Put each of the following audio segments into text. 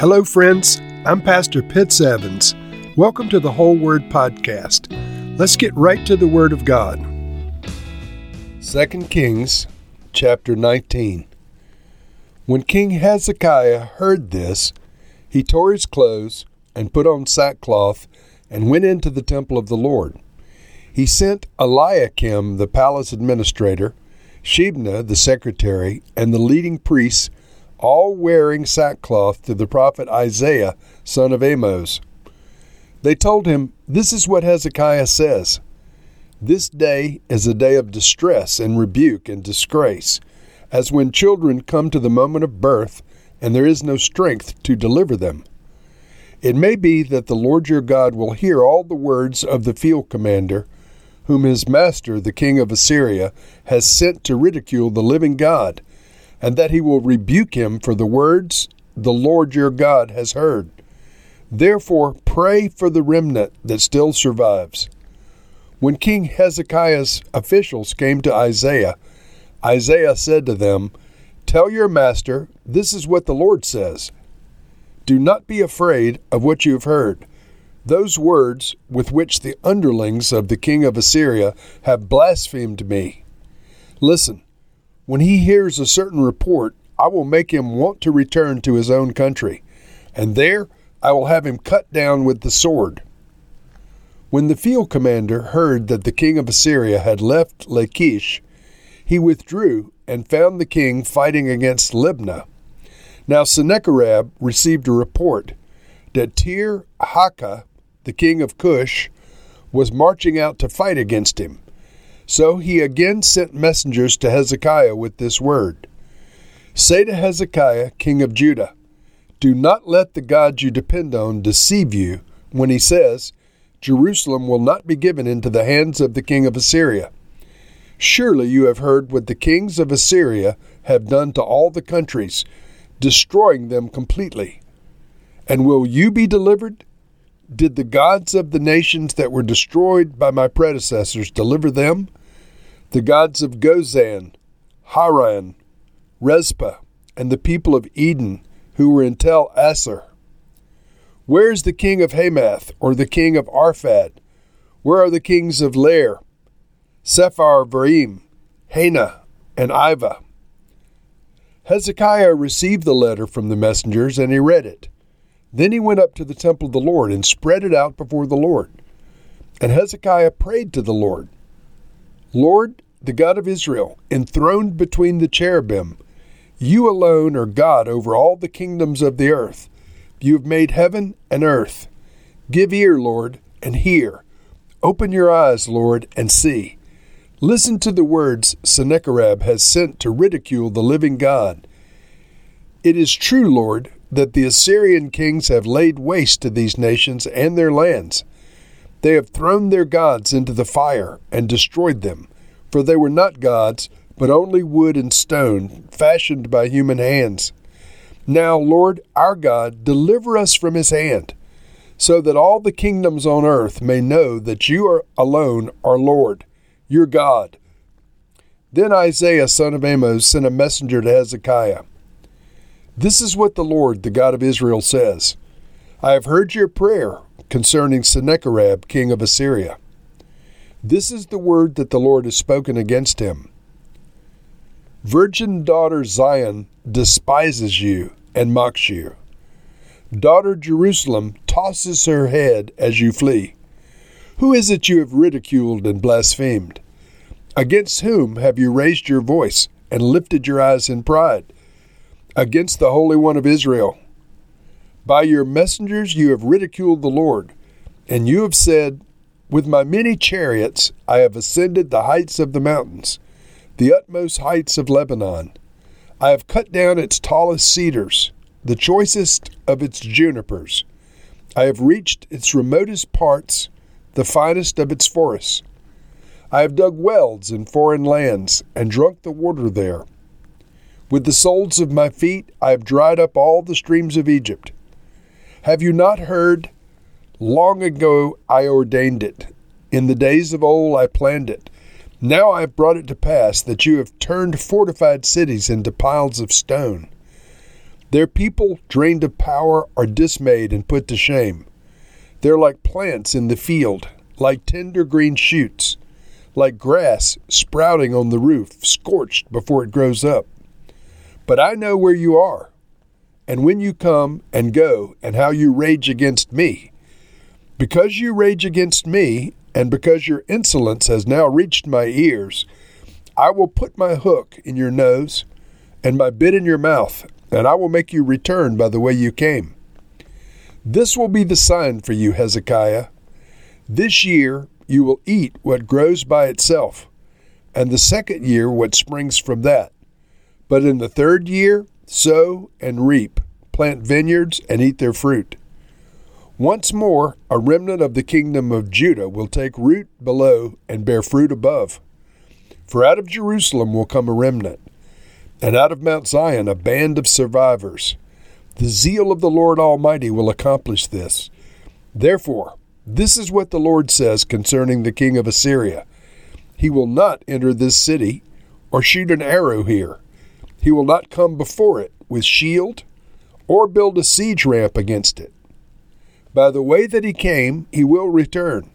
Hello, friends. I'm Pastor Pitts Evans. Welcome to the Whole Word Podcast. Let's get right to the Word of God. 2 Kings chapter 19. When King Hezekiah heard this, he tore his clothes and put on sackcloth and went into the temple of the Lord. He sent Eliakim, the palace administrator, Shebna, the secretary, and the leading priests, all wearing sackcloth, to the prophet Isaiah, son of Amoz. They told him, This is what Hezekiah says This day is a day of distress and rebuke and disgrace, as when children come to the moment of birth, and there is no strength to deliver them. It may be that the Lord your God will hear all the words of the field commander whom his master, the king of Assyria, has sent to ridicule the living God, and that he will rebuke him for the words the Lord your God has heard. Therefore, pray for the remnant that still survives. When King Hezekiah's officials came to Isaiah, Isaiah said to them, Tell your master, this is what the Lord says. Do not be afraid of what you have heard those words with which the underlings of the king of Assyria have blasphemed me. Listen, when he hears a certain report, I will make him want to return to his own country, and there I will have him cut down with the sword. When the field commander heard that the king of Assyria had left Lachish, he withdrew and found the king fighting against Libnah. Now Sennacherib received a report that Tir Haka the king of Cush, was marching out to fight against him. So he again sent messengers to Hezekiah with this word Say to Hezekiah, king of Judah, Do not let the God you depend on deceive you when he says, Jerusalem will not be given into the hands of the king of Assyria. Surely you have heard what the kings of Assyria have done to all the countries, destroying them completely. And will you be delivered? Did the gods of the nations that were destroyed by my predecessors deliver them? The gods of Gozan, Haran, Rezeph, and the people of Eden who were in Tel Assar. Where is the king of Hamath or the king of Arpad? Where are the kings of Lair, Sepharvaim, Hena, and Ivvah? Hezekiah received the letter from the messengers and he read it. Then he went up to the temple of the Lord and spread it out before the Lord. And Hezekiah prayed to the Lord Lord, the God of Israel, enthroned between the cherubim, you alone are God over all the kingdoms of the earth. You have made heaven and earth. Give ear, Lord, and hear. Open your eyes, Lord, and see. Listen to the words Sennacherib has sent to ridicule the living God. It is true, Lord, that the Assyrian kings have laid waste to these nations and their lands. They have thrown their gods into the fire and destroyed them, for they were not gods, but only wood and stone, fashioned by human hands. Now, Lord our God, deliver us from his hand, so that all the kingdoms on earth may know that you are alone are Lord, your God. Then Isaiah son of Amoz sent a messenger to Hezekiah. This is what the Lord, the God of Israel, says I have heard your prayer concerning Sennacherib, king of Assyria. This is the word that the Lord has spoken against him. Virgin daughter Zion despises you and mocks you. Daughter Jerusalem tosses her head as you flee. Who is it you have ridiculed and blasphemed? Against whom have you raised your voice and lifted your eyes in pride? against the Holy One of Israel. By your messengers you have ridiculed the Lord, and you have said, With my many chariots I have ascended the heights of the mountains, the utmost heights of Lebanon. I have cut down its tallest cedars, the choicest of its junipers. I have reached its remotest parts, the finest of its forests. I have dug wells in foreign lands and drunk the water there. With the soles of my feet I have dried up all the streams of Egypt. Have you not heard? Long ago I ordained it. In the days of old I planned it. Now I have brought it to pass that you have turned fortified cities into piles of stone. Their people, drained of power, are dismayed and put to shame. They're like plants in the field, like tender green shoots, like grass sprouting on the roof, scorched before it grows up. But I know where you are, and when you come and go, and how you rage against me. Because you rage against me, and because your insolence has now reached my ears, I will put my hook in your nose and my bit in your mouth, and I will make you return by the way you came. This will be the sign for you, Hezekiah. This year you will eat what grows by itself, and the second year what springs from that. But in the third year, sow and reap, plant vineyards and eat their fruit. Once more, a remnant of the kingdom of Judah will take root below and bear fruit above. For out of Jerusalem will come a remnant, and out of Mount Zion a band of survivors. The zeal of the Lord Almighty will accomplish this. Therefore, this is what the Lord says concerning the king of Assyria He will not enter this city or shoot an arrow here. He will not come before it with shield or build a siege ramp against it. By the way that he came, he will return.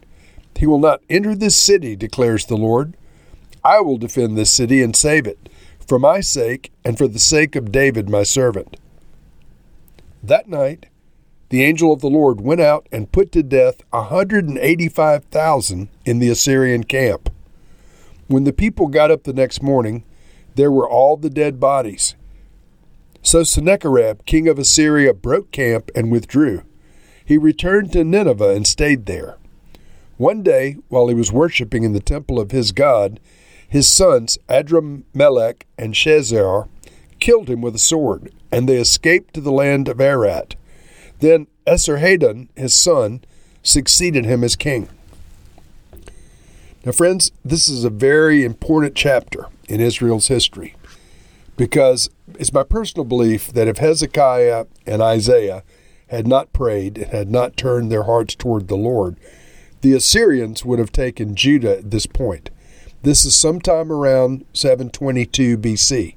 He will not enter this city, declares the Lord. I will defend this city and save it, for my sake and for the sake of David my servant. That night, the angel of the Lord went out and put to death a 185,000 in the Assyrian camp. When the people got up the next morning, there were all the dead bodies. So Sennacherib, king of Assyria, broke camp and withdrew he returned to Nineveh and stayed there. One day, while he was worshiping in the temple of his god, his sons Adrammelech and Sharezer killed him with a sword, and they escaped to the land of Ararat. Then Esarhaddon, his son, succeeded him as king. Now, friends, this is a very important chapter in Israel's history because it's my personal belief that if Hezekiah and Isaiah had not prayed and had not turned their hearts toward the Lord, the Assyrians would have taken Judah at this point. This is sometime around 722 BC.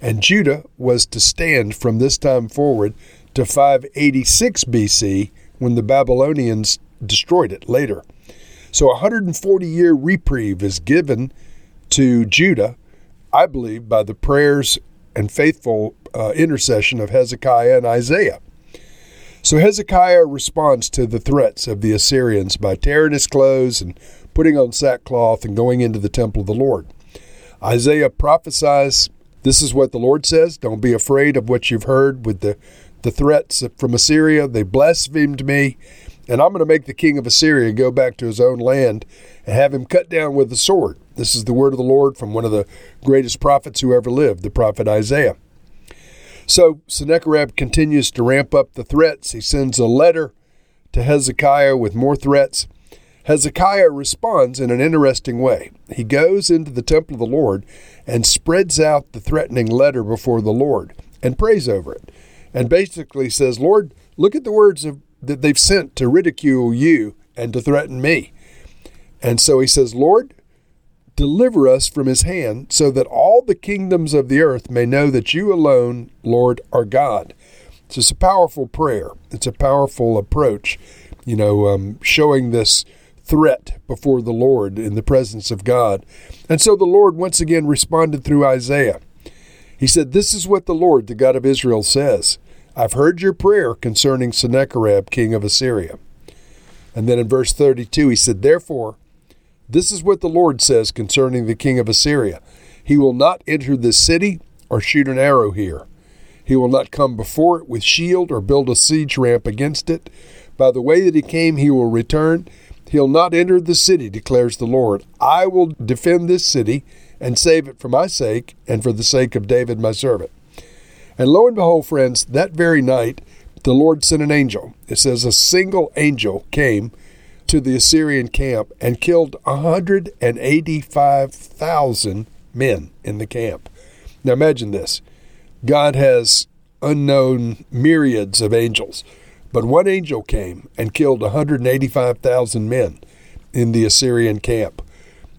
And Judah was to stand from this time forward to 586 BC when the Babylonians destroyed it later. So a 140 year reprieve is given to Judah, I believe, by the prayers and faithful uh, intercession of Hezekiah and Isaiah. So Hezekiah responds to the threats of the Assyrians by tearing his clothes and putting on sackcloth and going into the temple of the Lord. Isaiah prophesies, This is what the Lord says Don't be afraid of what you've heard with the, the threats from Assyria. They blasphemed me, and I'm going to make the king of Assyria go back to his own land and have him cut down with the sword. This is the word of the Lord from one of the greatest prophets who ever lived, the prophet Isaiah. So Sennacherib continues to ramp up the threats. He sends a letter to Hezekiah with more threats. Hezekiah responds in an interesting way. He goes into the temple of the Lord and spreads out the threatening letter before the Lord and prays over it. And basically says, Lord, look at the words of, that they've sent to ridicule you and to threaten me. And so he says, Lord, Deliver us from his hand, so that all the kingdoms of the earth may know that you alone, Lord, are God. It's just a powerful prayer. It's a powerful approach, you know, um, showing this threat before the Lord in the presence of God. And so the Lord once again responded through Isaiah. He said, This is what the Lord, the God of Israel, says I've heard your prayer concerning Sennacherib, king of Assyria. And then in verse 32, he said, Therefore, this is what the Lord says concerning the king of Assyria He will not enter this city or shoot an arrow here. He will not come before it with shield or build a siege ramp against it. By the way that he came, he will return. He'll not enter the city, declares the Lord. I will defend this city and save it for my sake and for the sake of David my servant. And lo and behold, friends, that very night the Lord sent an angel. It says a single angel came to the Assyrian camp and killed 185,000 men in the camp. Now imagine this God has unknown myriads of angels, but one angel came and killed 185,000 men in the Assyrian camp.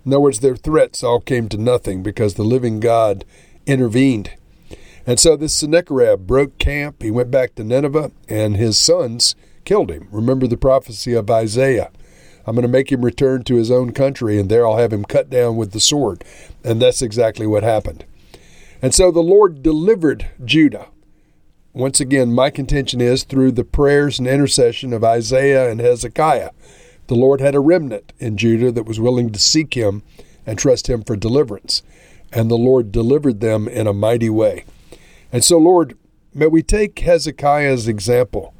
In other words, their threats all came to nothing because the living God intervened. And so this Sennacherib broke camp. He went back to Nineveh, and his sons killed him. Remember the prophecy of Isaiah. I'm going to make him return to his own country, and there I'll have him cut down with the sword. And that's exactly what happened. And so the Lord delivered Judah. Once again, my contention is through the prayers and intercession of Isaiah and Hezekiah. The Lord had a remnant in Judah that was willing to seek him and trust him for deliverance. And the Lord delivered them in a mighty way. And so, Lord, may we take Hezekiah's example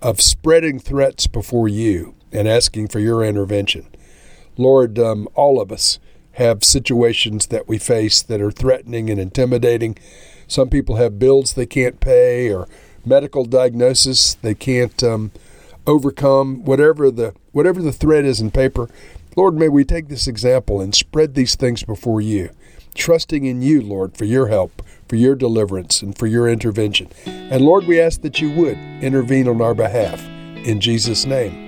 of spreading threats before you and asking for your intervention. Lord, um, all of us have situations that we face that are threatening and intimidating. Some people have bills they can't pay or medical diagnosis they can't um, overcome. Whatever the whatever the threat is in paper, Lord, may we take this example and spread these things before you, trusting in you, Lord, for your help, for your deliverance, and for your intervention. And Lord, we ask that you would intervene on our behalf. In Jesus' name,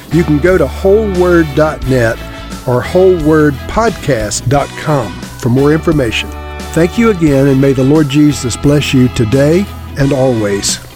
you can go to wholeword.net or wholewordpodcast.com for more information. Thank you again, and may the Lord Jesus bless you today and always.